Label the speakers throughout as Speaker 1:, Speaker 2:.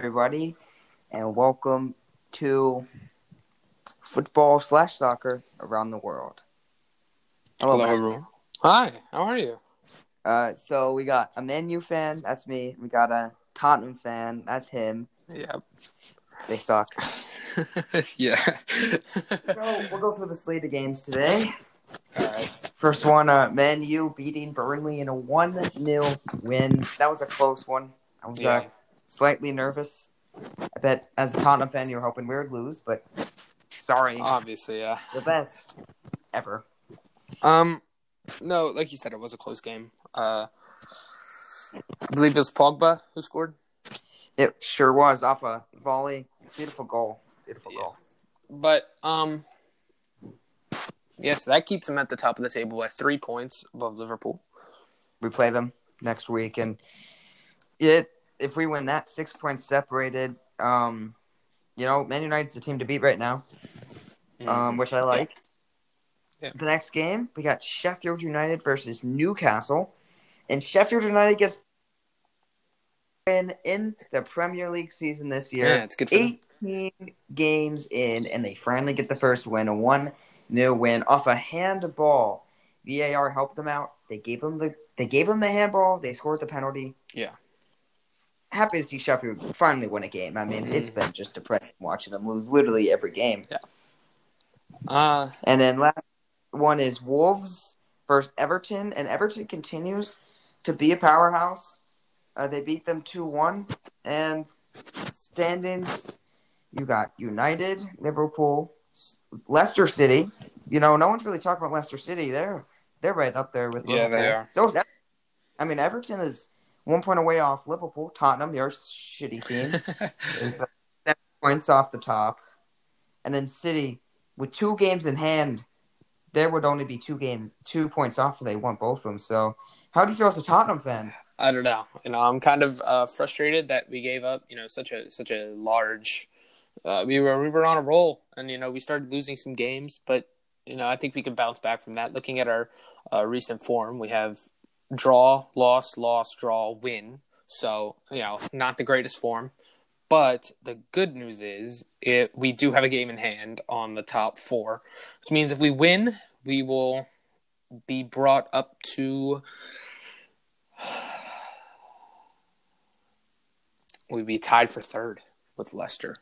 Speaker 1: everybody, and welcome to football slash soccer around the world. Hello,
Speaker 2: Hello, everyone. Hi, how are you?
Speaker 1: Uh, so we got a Man U fan, that's me. We got a Tottenham fan, that's him.
Speaker 2: Yeah.
Speaker 1: They suck.
Speaker 2: yeah.
Speaker 1: so we'll go through the slate of games today. Alright. First one, uh, Man U beating Burnley in a 1 0 win. That was a close one. I was uh,
Speaker 2: Yeah.
Speaker 1: Slightly nervous. I bet as a Tottenham fan, you were hoping we would lose, but sorry.
Speaker 2: Obviously, yeah.
Speaker 1: the best ever.
Speaker 2: Um, no, like you said, it was a close game. Uh, I believe it was Pogba who scored.
Speaker 1: It sure was off a volley. Beautiful goal. Beautiful
Speaker 2: Yeah.
Speaker 1: goal.
Speaker 2: But um, yes, that keeps them at the top of the table at three points above Liverpool.
Speaker 1: We play them next week, and it if we win that, six points separated. Um, you know, Man United's the team to beat right now, um, which I like.
Speaker 2: Yeah.
Speaker 1: The next game, we got Sheffield United versus Newcastle, and Sheffield United gets in in the Premier League season this year.
Speaker 2: Yeah, it's good for them.
Speaker 1: 18 games in, and they finally get the first win, a 1 0 win off a handball. VAR helped them out. They gave them the they gave them the handball. They scored the penalty.
Speaker 2: Yeah.
Speaker 1: Happy to see Sheffield finally win a game. I mean, it's been just depressing watching them lose literally every game. Yeah.
Speaker 2: Uh,
Speaker 1: And then last one is Wolves versus Everton, and Everton continues to be a powerhouse. Uh, they beat them two one, and standings. You got United, Liverpool, Leicester City. You know, no one's really talking about Leicester City. They're they're right up there with
Speaker 2: Yeah,
Speaker 1: Liverpool.
Speaker 2: they are.
Speaker 1: So I mean, Everton is one point away off Liverpool. Tottenham, your shitty team is uh, seven points off the top, and then City with two games in hand, there would only be two games, two points off if they won both of them. So, how do you feel as a Tottenham fan?
Speaker 2: I don't know. You know, I'm kind of uh, frustrated that we gave up. You know, such a such a large. Uh, we were we were on a roll, and you know we started losing some games, but you know I think we can bounce back from that. Looking at our uh, recent form, we have draw, loss, loss, draw, win. So you know, not the greatest form, but the good news is it we do have a game in hand on the top four, which means if we win, we will be brought up to we'd be tied for third with Leicester.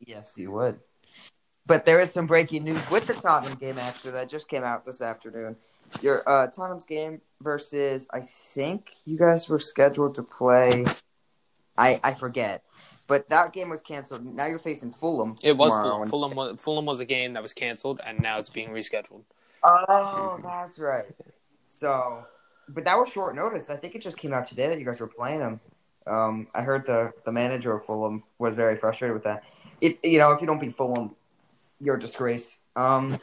Speaker 1: Yes, you would. But there is some breaking news with the Tottenham game after that just came out this afternoon. Your uh, Tottenham's game versus I think you guys were scheduled to play. I I forget, but that game was canceled. Now you're facing Fulham.
Speaker 2: It was Fulham. Fulham was, Fulham was a game that was canceled, and now it's being rescheduled.
Speaker 1: Oh, that's right. So, but that was short notice. I think it just came out today that you guys were playing them. Um, I heard the the manager of Fulham was very frustrated with that. If you know, if you don't beat Fulham, you're a disgrace. Um,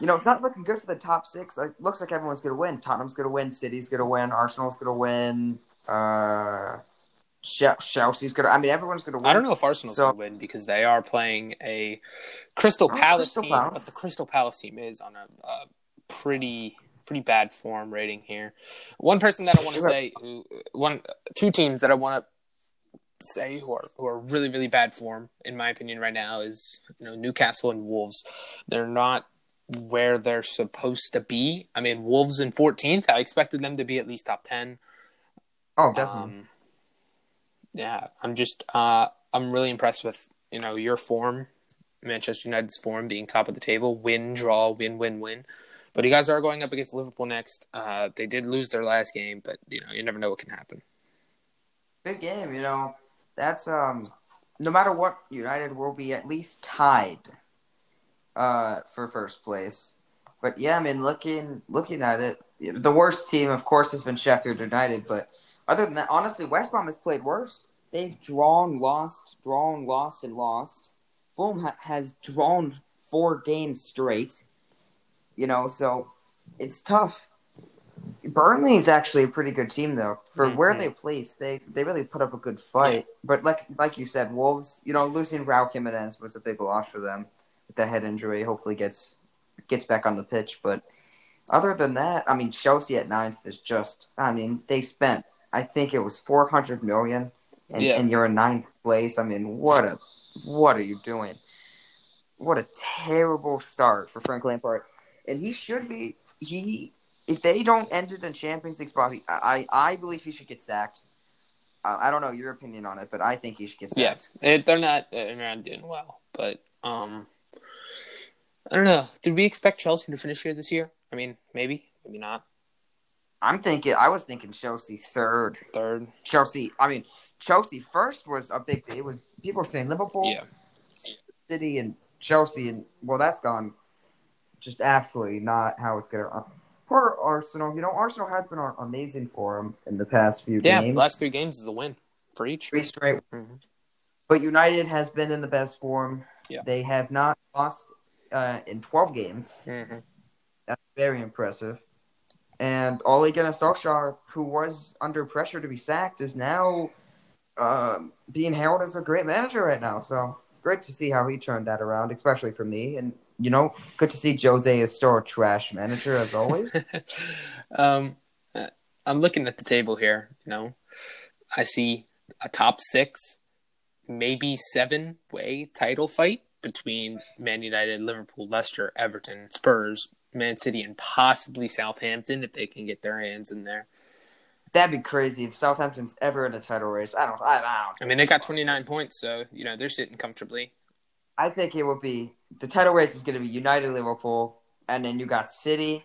Speaker 1: you know, it's not looking good for the top six. It looks like everyone's gonna win. Tottenham's gonna win. City's gonna win. Arsenal's gonna win. Uh, Chel- Chelsea's gonna. I mean, everyone's gonna win.
Speaker 2: I don't know if Arsenal's
Speaker 1: So-
Speaker 2: going to win because they are playing a Crystal
Speaker 1: Oh,
Speaker 2: Palace
Speaker 1: Crystal
Speaker 2: team,
Speaker 1: Palace.
Speaker 2: but the Crystal Palace team is on a, a pretty pretty bad form rating here. One person that I want to say who one two teams that I want to say who are who are really really bad form in my opinion right now is you know Newcastle and Wolves. They're not where they're supposed to be. I mean, Wolves in 14th. I expected them to be at least top 10.
Speaker 1: Oh, definitely.
Speaker 2: Um, yeah, I'm just uh, I'm really impressed with you know your form, Manchester United's form being top of the table, win, draw, win, win, win. But you guys are going up against Liverpool next. Uh, they did lose their last game, but you know you never know what can happen.
Speaker 1: Big game, you know. That's um no matter what, United will be at least tied uh for first place. But yeah, I mean looking looking at it, the worst team of course has been Sheffield United, but other than that, honestly, West Brom has played worse. They've drawn, lost, drawn, lost, and lost. Fulham ha- has drawn four games straight. You know, so it's tough. Burnley is actually a pretty good team, though. For where
Speaker 2: Mhm.
Speaker 1: they place, they they really put up a good fight. But like like you said, Wolves, you know, losing Raul Jimenez was a big loss for them the head injury. Hopefully, gets gets back on the pitch. But other than that, I mean, Chelsea at ninth is just. I mean, they spent. I think it was four hundred million and,
Speaker 2: Yeah.
Speaker 1: and you're in ninth place. I mean, what a what are you doing? What a terrible start for Frank Lampard. And he should be he if they don't end it in Champions League spot, I I believe he should get sacked. I don't know your opinion on it, but I think he should get sacked.
Speaker 2: it, they're not they're not doing well, but um, I don't know. Did we expect Chelsea to finish here this year? I mean, maybe, maybe not.
Speaker 1: I'm thinking I was thinking Chelsea third.
Speaker 2: Third,
Speaker 1: Chelsea I mean Chelsea first was a big it was people were saying Liverpool,
Speaker 2: yeah,
Speaker 1: City and Chelsea and well that's gone just absolutely not how it's gonna uh, poor Arsenal. You know, Arsenal has been uh, amazing for them in the past few
Speaker 2: yeah.
Speaker 1: games.
Speaker 2: The last three games is a win for each.
Speaker 1: Three straight
Speaker 2: Mhm.
Speaker 1: But United has been in the best form.
Speaker 2: Yeah.
Speaker 1: They have not lost uh, in 12 games.
Speaker 2: Mm-hmm.
Speaker 1: That's very impressive. And Ole Gunnar Solskjaer, who was under pressure to be sacked, is now um being hailed as a great manager right now. So great to see how he turned that around, especially for me. And you know, good to see Jose is still a trash manager as always.
Speaker 2: um, uh, I'm looking at the table here. You know, I see a top six, maybe seven way title fight between Man United, Liverpool, Leicester, Everton, Spurs, Man City, and possibly Southampton if they can get their hands in there.
Speaker 1: That'd be crazy if Southampton's ever in a title race. I don't. I, I don't.
Speaker 2: I mean, they got 29 points, so you know they're sitting comfortably.
Speaker 1: I think it will be the title race is going to be United, Liverpool, and then you got City,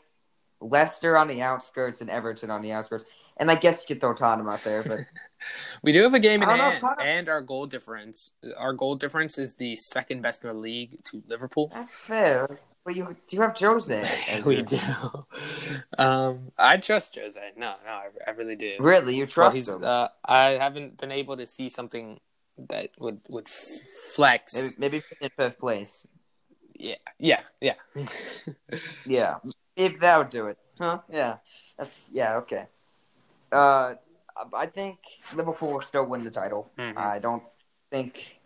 Speaker 1: Leicester on the outskirts, and Everton on the outskirts. And I guess you could throw Tottenham out there, but
Speaker 2: We do have a game in hand,
Speaker 1: Tottenham-
Speaker 2: and our goal difference. Our goal difference is the second best in the league to Liverpool.
Speaker 1: that's fair. But you do you have Jose?
Speaker 2: we do. Um, I trust Jose. No, no, I, I really do.
Speaker 1: Really, you trust
Speaker 2: he's,
Speaker 1: him?
Speaker 2: uh, I haven't been able to see something that would would flex.
Speaker 1: maybe, maybe in fifth place.
Speaker 2: Yeah, yeah, yeah.
Speaker 1: Yeah, if that would do it, huh? Yeah, that's yeah. Okay. Uh, I think Liverpool will still win the title.
Speaker 2: Mhm.
Speaker 1: I don't think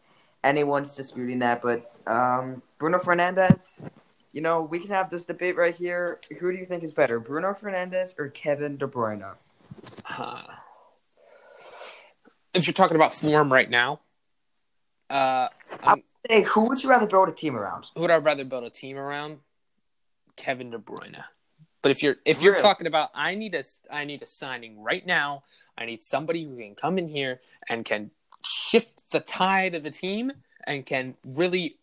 Speaker 1: anyone's disputing that, but um, Bruno Fernandes. You know, we can have this debate right here. Who do you think is better, Bruno Fernandes or Kevin De Bruyne?
Speaker 2: Uh, if you're talking about form right now, uh, I'm-
Speaker 1: Hey, who would you rather build a team around?
Speaker 2: who would I rather build a team around? Kevin De Bruyne. But if you're if you're talking about I need a I need a signing right now, I need somebody who can come in here and can shift the tide of the team and can really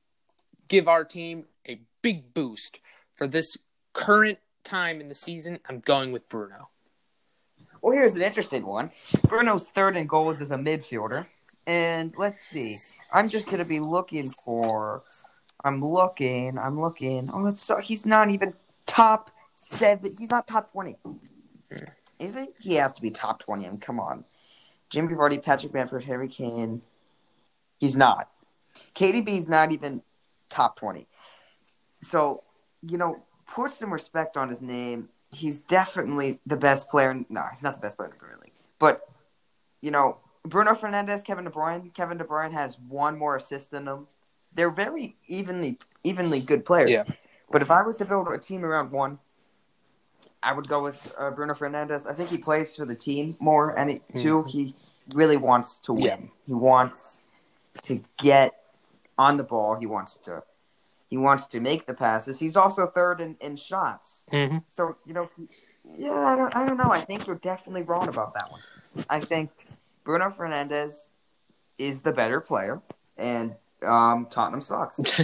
Speaker 2: give our team a big boost for this current time in the season. I'm going with Bruno.
Speaker 1: Well, here's an interesting one. Bruno's third in goals as a midfielder. And let's see. I'm just going to be looking for. I'm looking. I'm looking. Oh, it's so, he's not even top seven. He's not top 20. Is it? He has to be top 20. I mean, come on. Jimmy Vardy, Patrick Bamford, Harry Kane. He's not. KDB's not even top 20. So, you know, put some respect on his name. He's definitely the best player. No, he's not the best player in the Premier League. But, you know, Bruno Fernandes, Kevin De Bruyne. Kevin De Bruyne has one more assist than them. They're very evenly evenly good players.
Speaker 2: Yeah.
Speaker 1: But if I was to build a team around one, I would go with uh, Bruno Fernandes. I think he plays for the team more, and it, two, he really wants to win.
Speaker 2: Yeah.
Speaker 1: He wants to get on the ball. He wants to. He wants to make the passes. He's also third in, in shots.
Speaker 2: Mm-hmm.
Speaker 1: So you know, he- yeah, I don't, I don't know. I think you're definitely wrong about that one. I think Bruno Fernandes is the better player, and um, Tottenham sucks.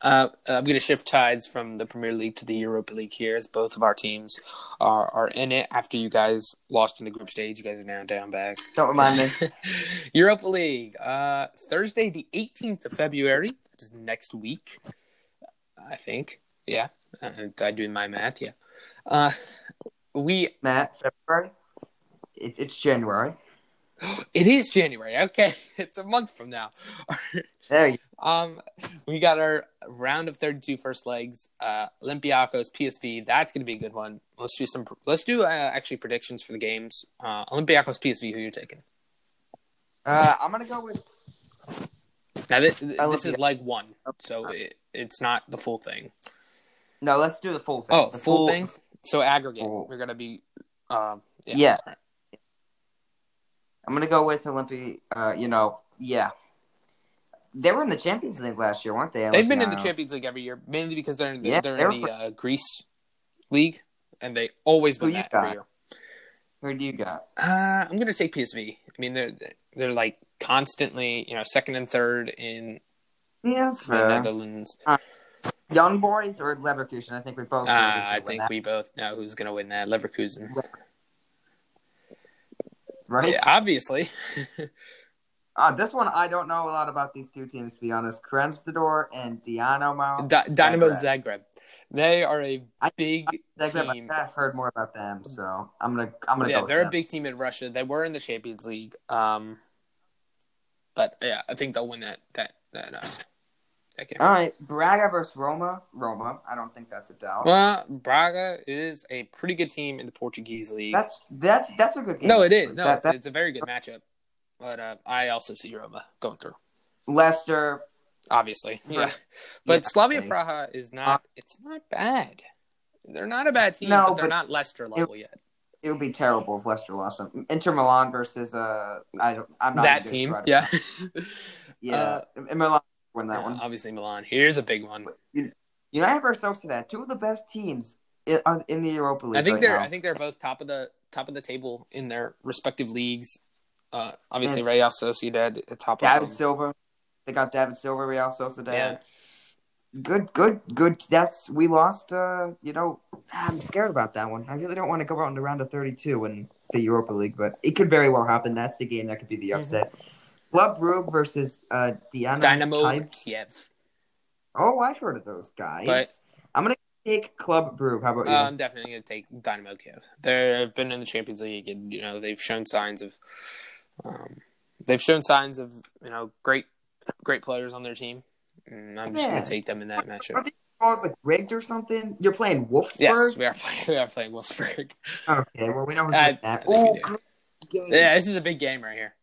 Speaker 2: Uh, I'm going to shift tides from the Premier League to the Europa League here, as both of our teams are, are in it. After you guys lost in the group stage, you guys are now down back.
Speaker 1: don't remind me.
Speaker 2: Europa League, uh, Thursday, the 18th of February. That is next week, I think. Yeah, uh, I do my math. Yeah, uh, we.
Speaker 1: Matt, February. It's it's January.
Speaker 2: It is January. Okay, it's a month from now.
Speaker 1: There you.
Speaker 2: Um, we got our round of 32 first legs. Uh, Olympiacos, PSV. That's going to be a good one. Let's do some. Let's do uh, actually predictions for the games. Uh, Olympiacos, PSV. Who you taking?
Speaker 1: Uh, I'm gonna go with.
Speaker 2: Now this, this is leg one, so it, it's not the full thing.
Speaker 1: No, let's do the full thing.
Speaker 2: Oh,
Speaker 1: the
Speaker 2: full, thing. So aggregate.
Speaker 1: full-
Speaker 2: We're gonna be. Um, yeah.
Speaker 1: Yeah.
Speaker 2: Right.
Speaker 1: I'm gonna go with Olympia. Uh, you know, yeah. They were in the Champions League last year, weren't they?
Speaker 2: They've been in the Champions League every year, mainly because they're in the,
Speaker 1: Yeah,
Speaker 2: they're
Speaker 1: they're
Speaker 2: in the uh, Greece league, and they always
Speaker 1: Who
Speaker 2: win
Speaker 1: you
Speaker 2: that every year.
Speaker 1: Who do you got?
Speaker 2: Uh, I'm gonna take PSV. I mean, they're they're like constantly, you know, second and third in
Speaker 1: Yeah,
Speaker 2: the. Netherlands.
Speaker 1: Young boys or Leverkusen? I think we both.
Speaker 2: Uh,
Speaker 1: know who's gonna
Speaker 2: I
Speaker 1: win
Speaker 2: think
Speaker 1: that,
Speaker 2: we both know who's gonna win that. Leverkusen,
Speaker 1: right.
Speaker 2: yeah, obviously.
Speaker 1: Uh, this one I don't know a lot about these two teams to be honest. Krasnodar and Dynamo.
Speaker 2: Di- Dynamo
Speaker 1: Zagreb.
Speaker 2: Zagreb. They are a big
Speaker 1: Zagreb,
Speaker 2: team.
Speaker 1: I've heard more about them, so I'm gonna I'm gonna
Speaker 2: Yeah,
Speaker 1: go.
Speaker 2: they're a big team in Russia. They were in the Champions League. Um, but yeah, I think they'll win that that that, uh, that game.
Speaker 1: All right, Braga versus Roma. Roma. I don't think that's a doubt.
Speaker 2: Well, Braga is a pretty good team in the Portuguese league.
Speaker 1: That's that's that's a good game.
Speaker 2: no, it is. No,
Speaker 1: That-
Speaker 2: it's, it's a very good matchup. But uh, I also see Roma going through,
Speaker 1: Leicester.
Speaker 2: obviously. Yeah, but
Speaker 1: Yeah,
Speaker 2: Slavia. Praha is not. It's not bad. They're not a bad team,
Speaker 1: No,
Speaker 2: but they're
Speaker 1: but
Speaker 2: not Leicester level yet.
Speaker 1: It would be terrible if Leicester lost them. Inter Milan versus uh, I don't. I'm not
Speaker 2: That team, yeah.
Speaker 1: to- yeah.
Speaker 2: Uh,
Speaker 1: Milan win that
Speaker 2: Yeah,
Speaker 1: one.
Speaker 2: Obviously, Milan. Here's a big one.
Speaker 1: You, United versus Sociedad, two of the best teams in, uh, in the Europa League.
Speaker 2: I think
Speaker 1: right
Speaker 2: they're
Speaker 1: now.
Speaker 2: I think they're both top of the top of the table in their respective leagues. Uh, obviously,
Speaker 1: It's-
Speaker 2: Real Sociedad at top
Speaker 1: David
Speaker 2: of.
Speaker 1: Silva. They got David Silva, Real Sociedad.
Speaker 2: Yeah.
Speaker 1: Good, good, good. That's we lost. Uh, you know, I'm scared about that one. I really don't want to go out in the round of 32 in the Europa League, but it could very well happen. That's the game that could be the
Speaker 2: Mm-hmm.
Speaker 1: upset. Club Brugge versus uh, Dynamo.
Speaker 2: Dynamo
Speaker 1: Kiev.
Speaker 2: Kiev.
Speaker 1: Oh, I've heard of those guys.
Speaker 2: But-
Speaker 1: I'm gonna take Club Brugge. How about you?
Speaker 2: Uh, I'm definitely going to take Dynamo Kiev. They've been in the Champions League, and you know they've shown signs of, um, they've shown signs of you know great, great players on their team. And I'm just
Speaker 1: Yeah.
Speaker 2: going to take them in that
Speaker 1: Are
Speaker 2: matchup.
Speaker 1: these balls like rigged or something? You're playing Wolfsburg.
Speaker 2: Yes, we are playing. We are playing Wolfsburg.
Speaker 1: Okay, well we
Speaker 2: I-
Speaker 1: doing that. Oh,
Speaker 2: do.
Speaker 1: good game.
Speaker 2: Yeah, this is a big game right here.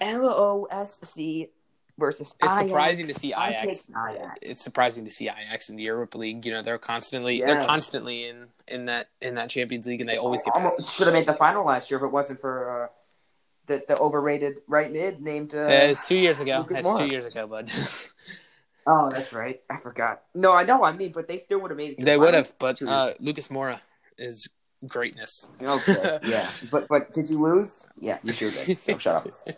Speaker 1: L O S C versus.
Speaker 2: It's
Speaker 1: Ajax.
Speaker 2: surprising to see Ajax.
Speaker 1: Ajax.
Speaker 2: It's surprising to see Ajax in the Europa League. You know, they're constantly they're constantly in in that in that Champions League, and they always get
Speaker 1: almost should have made the final last year if it wasn't for uh, the the overrated right mid named. Uh,
Speaker 2: Yeah, it's two years ago.
Speaker 1: Lucas
Speaker 2: That's two years ago, bud.
Speaker 1: Oh, that's right. I forgot. No, I know. I mean, but they still would have made it. To
Speaker 2: they
Speaker 1: the
Speaker 2: would have, but uh, Lucas Moura is greatness.
Speaker 1: Okay, yeah, but but did you lose? Yeah, you sure did. So shut up.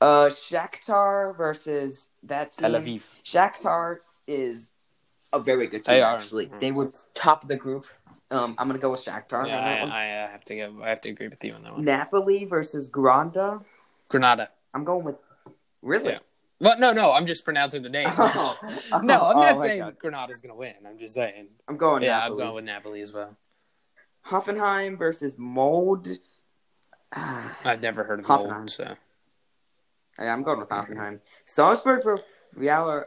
Speaker 1: Uh, Shakhtar versus that team.
Speaker 2: Tel Aviv.
Speaker 1: Shakhtar is a very good team.
Speaker 2: They.
Speaker 1: Actually,
Speaker 2: Mhm.
Speaker 1: they were top of the group. Um, I'm gonna go with Shakhtar.
Speaker 2: Yeah,
Speaker 1: on that one.
Speaker 2: I, I uh, have to go. I have to agree with you on that one.
Speaker 1: Napoli versus Granada.
Speaker 2: Granada.
Speaker 1: I'm going with. Really?
Speaker 2: Yeah. Well, no, no. I'm just pronouncing the name.
Speaker 1: Oh.
Speaker 2: no, I'm
Speaker 1: Oh,
Speaker 2: not
Speaker 1: my
Speaker 2: saying. Granada's gonna win. I'm just saying.
Speaker 1: I'm going.
Speaker 2: yeah,
Speaker 1: Napoli.
Speaker 2: I'm going with Napoli as well.
Speaker 1: Hoffenheim versus Mold. Ah,
Speaker 2: I've never heard of
Speaker 1: Hoffenheim.
Speaker 2: Mold, so
Speaker 1: yeah, I'm going with Hoffenheim. Salzburg for Real.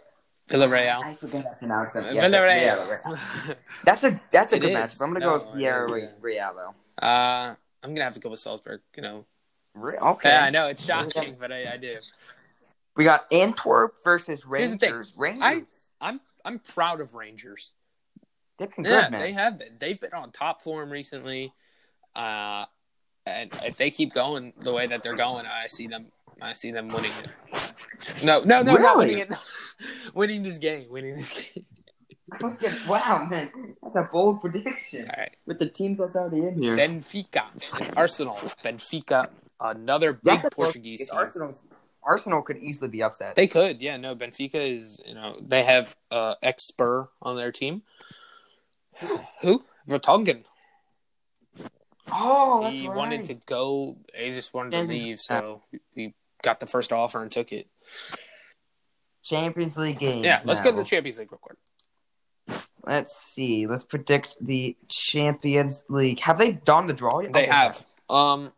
Speaker 2: Villarreal.
Speaker 1: I forget how to pronounce it. Yeah,
Speaker 2: Villarreal.
Speaker 1: That's a that's a
Speaker 2: It
Speaker 1: good
Speaker 2: is.
Speaker 1: matchup. I'm gonna
Speaker 2: No,
Speaker 1: go with Villarreal though.
Speaker 2: uh, I'm gonna have to go with Salzburg. You know.
Speaker 1: Re- Okay.
Speaker 2: Yeah, I know it's shocking, but I, I do.
Speaker 1: We got Antwerp versus
Speaker 2: Here's the thing.
Speaker 1: Rangers. Rangers.
Speaker 2: I'm I'm proud of Rangers.
Speaker 1: They've been
Speaker 2: yeah,
Speaker 1: man.
Speaker 2: they have been. They've been on top form recently. Uh, and if they keep going the way that they're going, I see them. I see them winning it. No, no, no, not
Speaker 1: Really?
Speaker 2: winning it. winning this game. Winning this game.
Speaker 1: I wow, man, that's a bold prediction
Speaker 2: All right.
Speaker 1: with the teams that's already in here.
Speaker 2: Benfica, Arsenal, Benfica, another big
Speaker 1: that's
Speaker 2: Portuguese team.
Speaker 1: Arsenal. Arsenal could easily be upset.
Speaker 2: They could, yeah. No, Benfica is, you know, they have uh, ex Spur on their team. Who? Vertonghen.
Speaker 1: oh, that's
Speaker 2: he
Speaker 1: right.
Speaker 2: wanted to go. He just wanted to leave, so he got the first offer and took it.
Speaker 1: Champions League games.
Speaker 2: Yeah, let's go to the Champions League real quick.
Speaker 1: Let's see. Let's predict the Champions League. Have they done the draw yet?
Speaker 2: They
Speaker 1: Oh,
Speaker 2: have. Um,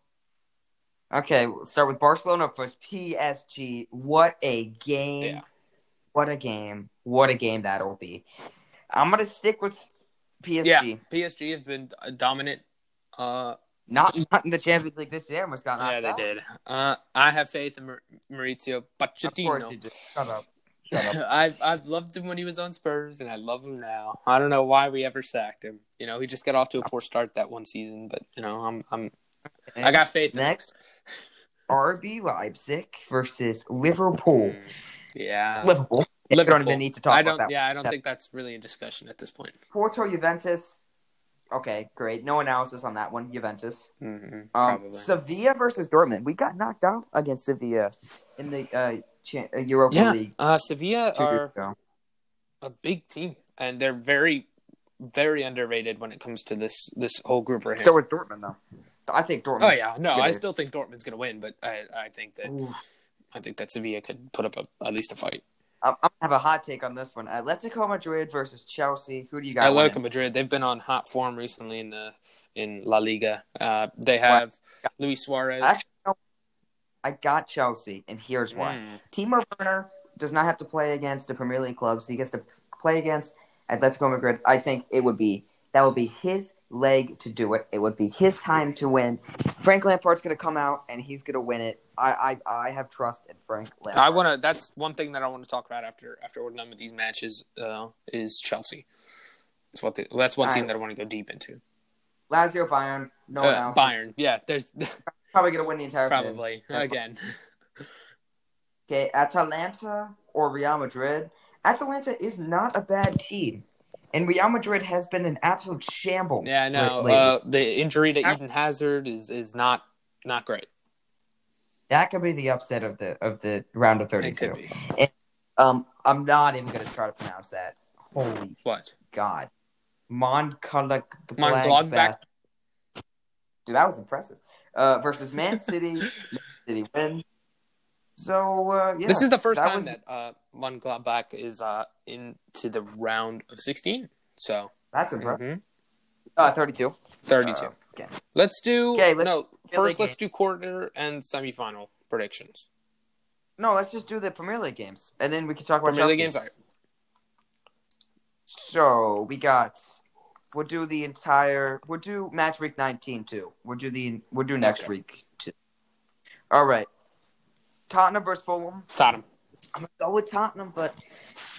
Speaker 1: Okay, we'll start with Barcelona first. PSG. What a game!
Speaker 2: Yeah.
Speaker 1: What a game! What a game that'll be. I'm gonna stick with PSG.
Speaker 2: yeah, PSG has been dominant. Uh,
Speaker 1: Not not in the Champions League this year. Almost got knocked
Speaker 2: yeah, they
Speaker 1: out.
Speaker 2: did. Uh, I have faith in Mar- Mauricio
Speaker 1: Of course you did. Shut up. Shut up.
Speaker 2: I've I've loved him when he was on Spurs, and I love him now. I don't know why we ever sacked him. You know, he just got off to a poor start that one season, but you know, I'm I'm I got faith. In him.
Speaker 1: Next, RB Leipzig versus Liverpool.
Speaker 2: Yeah.
Speaker 1: Liverpool. We don't
Speaker 2: Liverpool.
Speaker 1: even need to talk
Speaker 2: I
Speaker 1: about
Speaker 2: don't.
Speaker 1: that.
Speaker 2: Yeah, I don't think that's really a discussion at this point.
Speaker 1: Porto Juventus. Okay, great. No analysis on that one. Juventus.
Speaker 2: Mm-hmm,
Speaker 1: Um. Sevilla versus Dortmund. We got knocked out against Sevilla in the uh, cha- uh, Europa
Speaker 2: yeah.
Speaker 1: League
Speaker 2: Uh, Sevilla are a big team, and they're very, very underrated when it comes to this this whole group right here.
Speaker 1: So is Dortmund, though. I think Dortmund.
Speaker 2: oh yeah, no, I
Speaker 1: gonna-
Speaker 2: still think Dortmund's going to win, but I I think that
Speaker 1: Ooh.
Speaker 2: I think that Sevilla could put up a, at least a fight.
Speaker 1: I'm, gonna have a hot take on this one. Atletico Madrid versus Chelsea. Who do you got?
Speaker 2: Atletico? Madrid, they've been on hot form recently in the in La Liga. Uh, they have Luis Suarez.
Speaker 1: Actually, no. I got Chelsea, and here's why.
Speaker 2: Mm.
Speaker 1: Timo Werner does not have to play against the Premier League clubs. He gets to play against Atletico Madrid. I think it would be that would be his leg to do it. It would be his time to win. Frank Lampard's going to come out and he's going to win it. I, I I have trust in Frank Lampard.
Speaker 2: I want to. That's one thing that I want to talk about after after we're done with these matches. Uh, is Chelsea. That's what. The, that's one team
Speaker 1: I-
Speaker 2: that I want to go deep into.
Speaker 1: Lazio Bayern. No
Speaker 2: Uh,
Speaker 1: analysis.
Speaker 2: Bayern. Yeah, there's
Speaker 1: probably going to win the entire
Speaker 2: probably again.
Speaker 1: Okay, Atalanta or Real Madrid. Atalanta is not a bad team, and Real Madrid has been an absolute shambles.
Speaker 2: Yeah, I know. Uh, the injury to Eden Hazard is is not not great.
Speaker 1: That could be the upset of the of the round of thirty-two. Um, I'm not even going to try to pronounce that. Holy
Speaker 2: What?
Speaker 1: God, Moncala
Speaker 2: Mönchengladbach.
Speaker 1: Dude, that was impressive. Uh, versus Man City. Man City wins. So uh, yeah,
Speaker 2: this is the first
Speaker 1: that
Speaker 2: time
Speaker 1: was-
Speaker 2: that uh, Mönchengladbach is uh, into the round of 16. So,
Speaker 1: that's impressive.
Speaker 2: mhm.
Speaker 1: Uh, thirty-two.
Speaker 2: 32.
Speaker 1: Okay.
Speaker 2: let's do
Speaker 1: Okay, let's
Speaker 2: no. First,
Speaker 1: League
Speaker 2: let's do quarter and semifinal predictions.
Speaker 1: No, let's just do the Premier League games, and then we can talk about
Speaker 2: Premier League games. All right.
Speaker 1: So we got. We'll do the entire. We'll do match week nineteen too. We'll do the. We'll do next
Speaker 2: Okay.
Speaker 1: week too. All right. Tottenham versus Fulham.
Speaker 2: Tottenham.
Speaker 1: I'm gonna go with Tottenham, but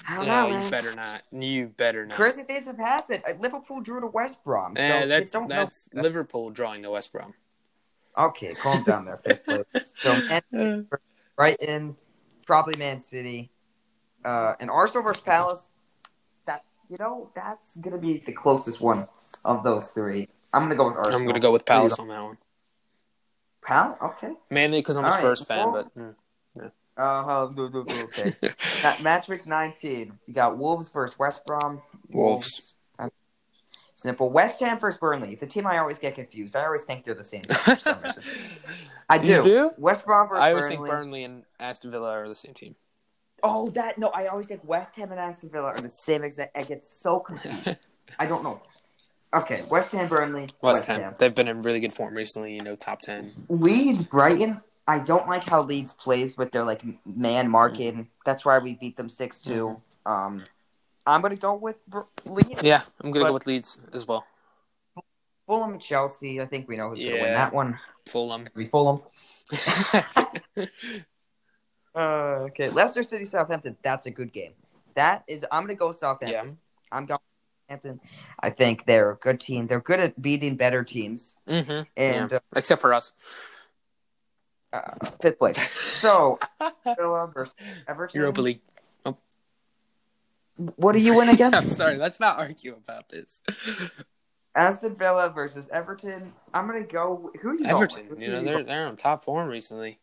Speaker 1: I don't
Speaker 2: No,
Speaker 1: know,
Speaker 2: you better not. You better not.
Speaker 1: Crazy things have happened. Uh, Liverpool drew to West Brom. So
Speaker 2: Eh, that's
Speaker 1: don't
Speaker 2: that's
Speaker 1: know.
Speaker 2: Liverpool drawing to West Brom.
Speaker 1: Okay, calm down there. So Man, Brighton, probably Man City, uh, and Arsenal versus Palace. That you know that's gonna be the closest one of those three. I'm gonna go with Arsenal.
Speaker 2: I'm going to go with Palace on that one.
Speaker 1: Palace. Okay.
Speaker 2: Mainly because I'm a
Speaker 1: All right,
Speaker 2: Spurs fan,
Speaker 1: well-
Speaker 2: but mm.
Speaker 1: Uh, no, okay. Ma- match week 19. You got Wolves versus West Brom.
Speaker 2: Wolves.
Speaker 1: Uh, Simple. West Ham versus Burnley. The team I always get confused. I always think they're the same team for some reason. I do.
Speaker 2: You do?
Speaker 1: West Brom versus
Speaker 2: I always
Speaker 1: Burnley.
Speaker 2: think Burnley and Aston Villa are the same team.
Speaker 1: Oh, that no! I always think West Ham and Aston Villa are the same exact. I get so confused. I don't know. Okay, West Ham, Burnley,
Speaker 2: West Ham. They've been in really good form recently. You know, top ten.
Speaker 1: Leeds, Brighton. I don't like how Leeds plays with their like man marking. That's why we beat them six two. Um, I'm gonna go with Leeds.
Speaker 2: Yeah, I'm gonna go with Leeds as well.
Speaker 1: Fulham, and Chelsea. I think we know who's gonna win that one.
Speaker 2: Fulham.
Speaker 1: We Fulham. Uh, okay, Leicester City, Southampton. That's a good game. That is. I'm gonna go Southampton.
Speaker 2: yeah.
Speaker 1: I'm going Southampton. I think they're a good team. They're good at beating better teams.
Speaker 2: Mm-hmm.
Speaker 1: And
Speaker 2: yeah. except for us,
Speaker 1: uh, fifth place. So Villa versus Everton.
Speaker 2: Europa League.
Speaker 1: What do you win again?
Speaker 2: I'm sorry. Let's not argue about this.
Speaker 1: Aston Villa versus Everton. I'm gonna go. Who are you
Speaker 2: Everton. You know they're they're on top form recently.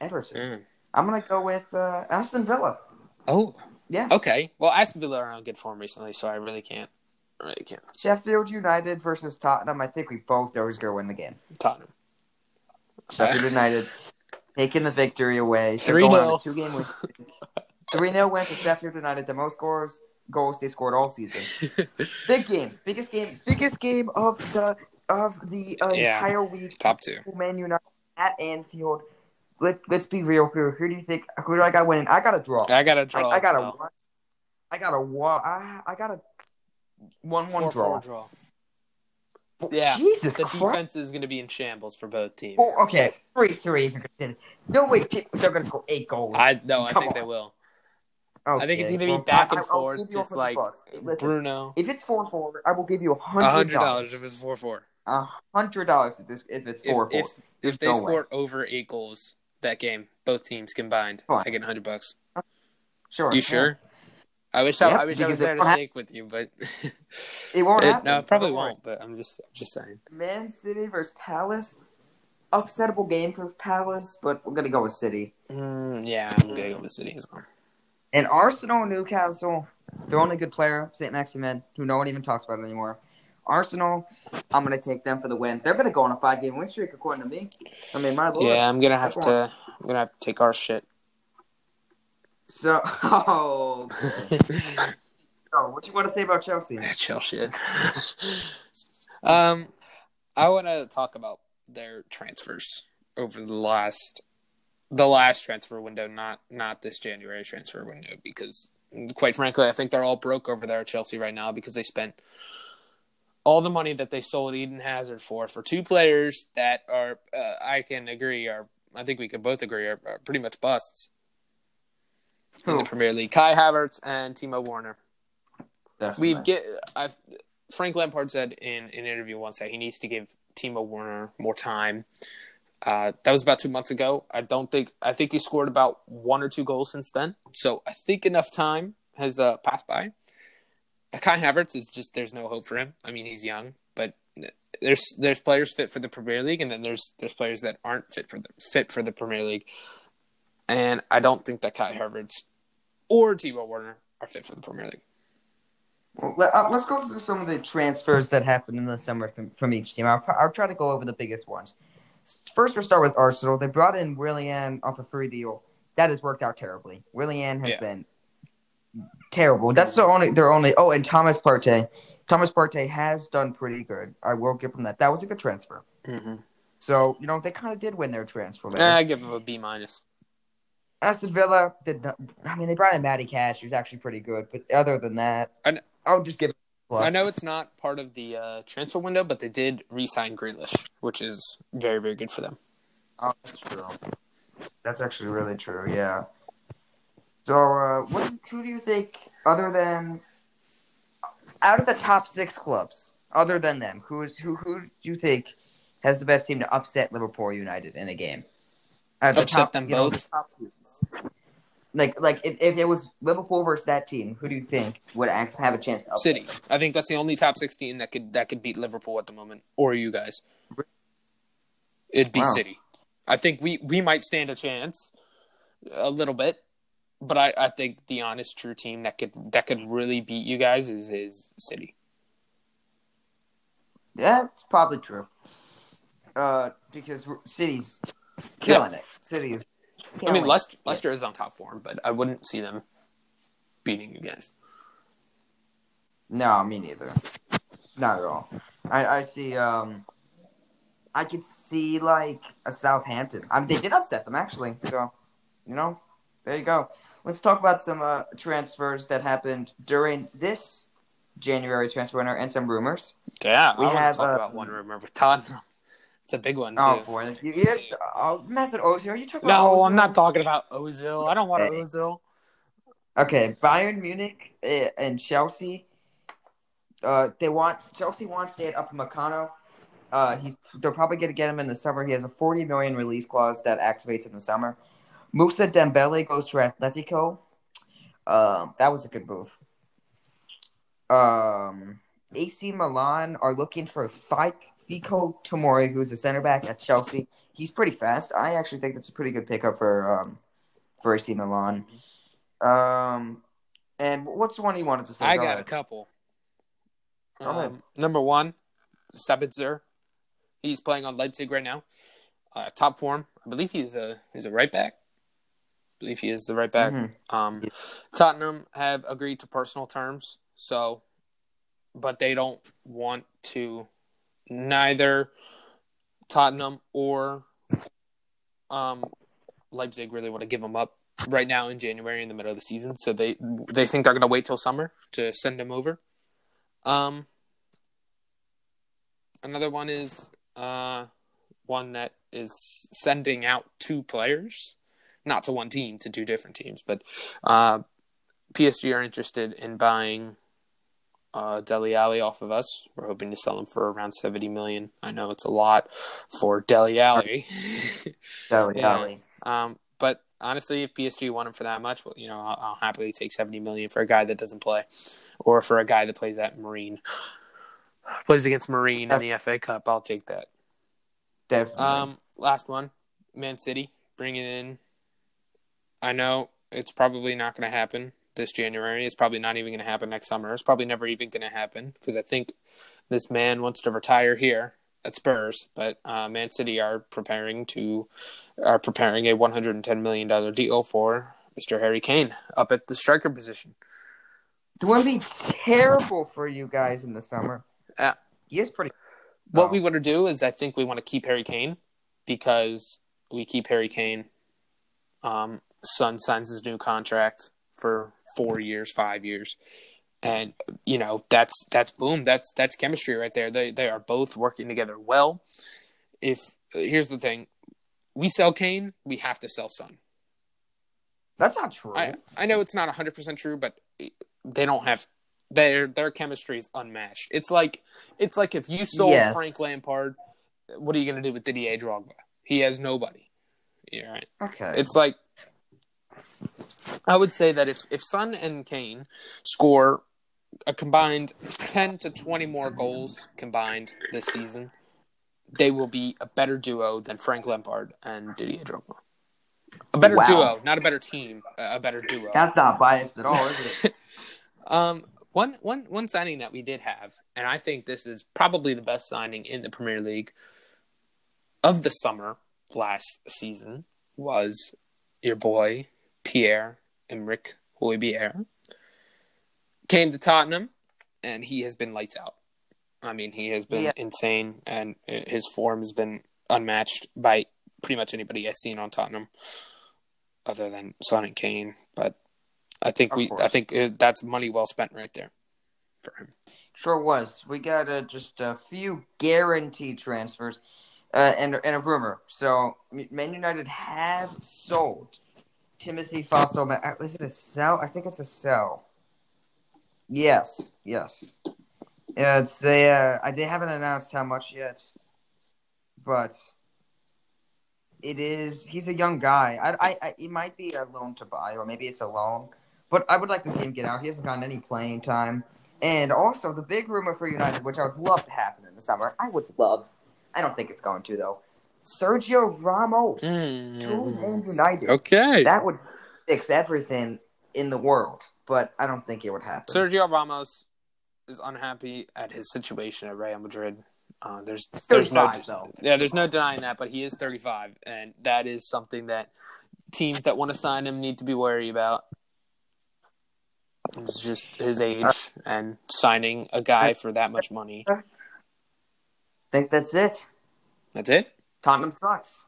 Speaker 1: Everton.
Speaker 2: Mm.
Speaker 1: I'm gonna go with uh, Aston Villa.
Speaker 2: Oh,
Speaker 1: Yes.
Speaker 2: okay. Well, Aston Villa are on good form recently, so I really can't. I really can't.
Speaker 1: Sheffield United versus Tottenham. I think we both always gonna win the game.
Speaker 2: Tottenham.
Speaker 1: Sheffield United taking the victory away.
Speaker 2: 3-0.
Speaker 1: going two game win. Three 0 win to Sheffield United. The most scores goals they scored all season. Big game, biggest game, biggest game of the of the uh,
Speaker 2: Yeah.
Speaker 1: entire week.
Speaker 2: top two.
Speaker 1: Man United at Anfield. Let, let's be real here. Who do you think? Who do I got winning? I got a draw.
Speaker 2: I got a
Speaker 1: I,
Speaker 2: draw.
Speaker 1: I got
Speaker 2: as
Speaker 1: a
Speaker 2: well.
Speaker 1: I got a one. I, I got a one one draw.
Speaker 2: draw. Yeah,
Speaker 1: Jesus
Speaker 2: The
Speaker 1: Christ.
Speaker 2: defense is going to be in shambles for both teams.
Speaker 1: Oh, okay, three three. If no way, people, they're gonna score eight goals.
Speaker 2: I no, I
Speaker 1: Come
Speaker 2: think they will.
Speaker 1: Okay,
Speaker 2: I think it's going to be back
Speaker 1: I-
Speaker 2: and
Speaker 1: I-
Speaker 2: forth,
Speaker 1: give you a
Speaker 2: just like.
Speaker 1: Listen,
Speaker 2: Bruno.
Speaker 1: if it's four four, I will give you a
Speaker 2: A
Speaker 1: hundred dollars.
Speaker 2: if it's four four.
Speaker 1: a hundred dollars if this if it's four
Speaker 2: if,
Speaker 1: four.
Speaker 2: if
Speaker 1: There's
Speaker 2: they
Speaker 1: no
Speaker 2: score
Speaker 1: way.
Speaker 2: over eight goals that game, both teams combined. I get a hundred bucks.
Speaker 1: Sure.
Speaker 2: You
Speaker 1: yeah.
Speaker 2: Sure? I wish I,
Speaker 1: Yep,
Speaker 2: I wish I was there to
Speaker 1: won't hap-
Speaker 2: stake with you, but
Speaker 1: It won't
Speaker 2: it,
Speaker 1: happen.
Speaker 2: no, it probably won't. But I'm just I'm just saying.
Speaker 1: Man City versus Palace. Upsettable game for Palace, but we're gonna go with City.
Speaker 2: Mm, yeah, I'm gonna go with City as well.
Speaker 1: And Arsenal, Newcastle, their only good player, St. Maximin, who no one even talks about anymore. Arsenal, I'm gonna take them for the win. They're gonna go on a five game win streak, according to me. I mean, my lord.
Speaker 2: Yeah, I'm gonna have to. I'm gonna have to take our shit.
Speaker 1: So, oh, so what do you want to say about Chelsea?
Speaker 2: Shit. um, I want to talk about their transfers over the last, the last transfer window, not not this January transfer window, because quite frankly, I think they're all broke over there at Chelsea right now because they spent all the money that they sold Eden Hazard for for two players that are, uh, I can agree, are I think we can both agree are, are pretty much busts in the Premier League. Kai Havertz and Timo Werner.
Speaker 1: Definitely.
Speaker 2: We've get I've Frank Lampard said in, in an interview once that he needs to give Timo Werner more time. Uh, that was about two months ago. I don't think I think he scored about one or two goals since then. So I think enough time has uh, passed by. Kai Havertz is just there's no hope for him. I mean he's young, but there's there's players fit for the Premier League, and then there's there's players that aren't fit for the fit for the Premier League. And I don't think that Kai Havertz or Timo Werner are fit for the Premier League.
Speaker 1: Well, let, uh, let's go through some of the transfers that happened in the summer from, from each team. I'll, I'll try to go over the biggest ones. First, we'll start with Arsenal. They brought in Willian off a free deal. That has worked out terribly. Willian has
Speaker 2: Yeah.
Speaker 1: been terrible. That's the only. They're only. Oh, and Thomas Partey. Thomas Partey has done pretty good. I will give him that. That was a good transfer.
Speaker 2: Mm-hmm.
Speaker 1: So you know they kind of did win their transfer.
Speaker 2: Eh. I give him a B minus.
Speaker 1: Aston Villa did. Not, I mean, they brought in Matty Cash, who's actually pretty good. But other than that,
Speaker 2: I kn-
Speaker 1: I'll just give. Plus.
Speaker 2: I know it's not part of the uh, transfer window, but they did re-sign Grealish, which is very very good for them.
Speaker 1: Oh, that's true. That's actually really true. Yeah. So, uh, what who do you think, other than out of the top six clubs, other than them, who is who who do you think has the best team to upset Liverpool United in a game? The
Speaker 2: Upset them
Speaker 1: you know,
Speaker 2: both?
Speaker 1: the top. Like, like if, if it was Liverpool versus that team, who do you think would act, have a chance to upset?
Speaker 2: City, I think that's the only top six team that could that could beat Liverpool at the moment, or you guys. It'd be
Speaker 1: Wow.
Speaker 2: City. I think we we might stand a chance, a little bit, but I, I think the honest true team that could that could really beat you guys is is City.
Speaker 1: That's probably true. Uh, because City's killing it. City is.
Speaker 2: I mean,
Speaker 1: killing
Speaker 2: Leicester. Leicester is on top form, but I wouldn't see them beating you guys.
Speaker 1: No, me neither. Not at all. I, I see. Um, I could see like a Southampton. I mean, they did upset them actually. So, you know, there you go. Let's talk about some uh, transfers that happened during this January transfer winter and some rumors.
Speaker 2: Yeah,
Speaker 1: We
Speaker 2: I
Speaker 1: have,
Speaker 2: talk
Speaker 1: uh,
Speaker 2: about one rumor with Tottenham. It's a big one too.
Speaker 1: Oh boy, you, you, oh, Mesut Ozil. Are you talking about?
Speaker 2: no,
Speaker 1: Ozil?
Speaker 2: I'm not talking about Ozil. I don't want. Ozil.
Speaker 1: Okay, Bayern Munich uh, and Chelsea. Uh, they want Chelsea wants to get Upamecano. Uh, he's they're probably going to get him in the summer. He has a 40 million release clause that activates in the summer. Moussa Dembele goes to Atletico. Um, that was a good move. Um, AC Milan are looking for Fike, Fico Tomori, who's a center back at Chelsea. He's pretty fast. I actually think that's a pretty good pickup for um for AC Milan. Um, and what's the one you wanted to say?
Speaker 2: I
Speaker 1: Go
Speaker 2: got a couple. Um, number one, Sabitzer. He's playing on Leipzig right now. Uh, top form. I believe he's a he's a right back. I believe he is the right back.
Speaker 1: Mhm.
Speaker 2: Um, Tottenham have agreed to personal terms, so, but they don't want to. Neither Tottenham or um, Leipzig really want to give him up right now in January in the middle of the season. So they they think they're going to wait till summer to send him over. Um, another one is uh, one that is sending out two players, not to one team, to two different teams. But uh, PSG are interested in buying uh, Dele Alli off of us. We're hoping to sell him for around seventy million. I know it's a lot for Dele Alli.
Speaker 1: Dele
Speaker 2: Yeah.
Speaker 1: Alli.
Speaker 2: um, but honestly, if PSG want him for that much, well, you know, I'll, I'll happily take seventy million for a guy that doesn't play, or for a guy that plays at Marine, plays against Marine in the FA Cup. I'll take that.
Speaker 1: Definitely.
Speaker 2: Um, last one, Man City bringing in. I know it's probably not going to happen this January. It's probably not even going to happen next summer. It's probably never even going to happen because I think this man wants to retire here at Spurs. But uh, Man City are preparing to are preparing a 110 million dollar deal for Mr. Harry Kane up at the striker position.
Speaker 1: it wouldn't be terrible for you guys in the summer.
Speaker 2: Yeah.
Speaker 1: He is pretty.
Speaker 2: What
Speaker 1: Oh.
Speaker 2: we want to do is I think we want to keep Harry Kane because we keep Harry Kane. Um, Son signs his new contract for four years, five years, and you know that's that's boom. That's that's chemistry right there. They they are both working together well. If here's the thing, we sell Kane, we have to sell Son.
Speaker 1: That's not true.
Speaker 2: I I know it's not hundred percent true, but they don't have their their chemistry is unmatched. It's like it's like if you sold
Speaker 1: Yes.
Speaker 2: Frank Lampard, what are you going to do with Didier Drogba? He has nobody. Yeah, right.
Speaker 1: okay.
Speaker 2: It's like I would say that if if Son and Kane score a combined ten to twenty more goals combined this season, they will be a better duo than Frank Lampard and Didier Drogba. A better
Speaker 1: Wow.
Speaker 2: duo, not a better team. A better duo.
Speaker 1: That's not biased at all, is it?
Speaker 2: Um, one one one signing that we did have, and I think this is probably the best signing in the Premier League of the summer last season was your boy Pierre Emerick Højbjerg. Came to Tottenham, and he has been lights out. I mean, he has been
Speaker 1: Yeah.
Speaker 2: insane, and his form has been unmatched by pretty much anybody I've seen on Tottenham, other than Son and Kane. But I think
Speaker 1: Of
Speaker 2: we,
Speaker 1: course.
Speaker 2: I think uh, that's money well spent right there for him.
Speaker 1: Sure was. We got uh, just a few guaranteed transfers uh, and, and a rumor. So, Man United have sold Timothy Fossil. Uh, Is it a sell? I think it's a sell. Yes, yes. It's a. Uh, they haven't announced how much yet, but it is. He's a young guy. I, I, I, it might be a loan to buy, or maybe it's a loan. But I would like to see him get out. He hasn't gotten any playing time. And also, the big rumor for United, which I would love to happen in the summer, I would love. I don't think it's going to though. Sergio Ramos to
Speaker 2: Mm.
Speaker 1: Man United.
Speaker 2: Okay.
Speaker 1: That would fix everything in the world, but I don't think it would happen.
Speaker 2: Sergio Ramos is unhappy at his situation at Real Madrid. Uh, there's there's no
Speaker 1: though.
Speaker 2: yeah there's no denying that, but he is 35, and that is something that teams that want to sign him need to be wary about. It's just his age and signing a guy for that much money.
Speaker 1: I think that's it.
Speaker 2: That's it.
Speaker 1: Tottenham sucks.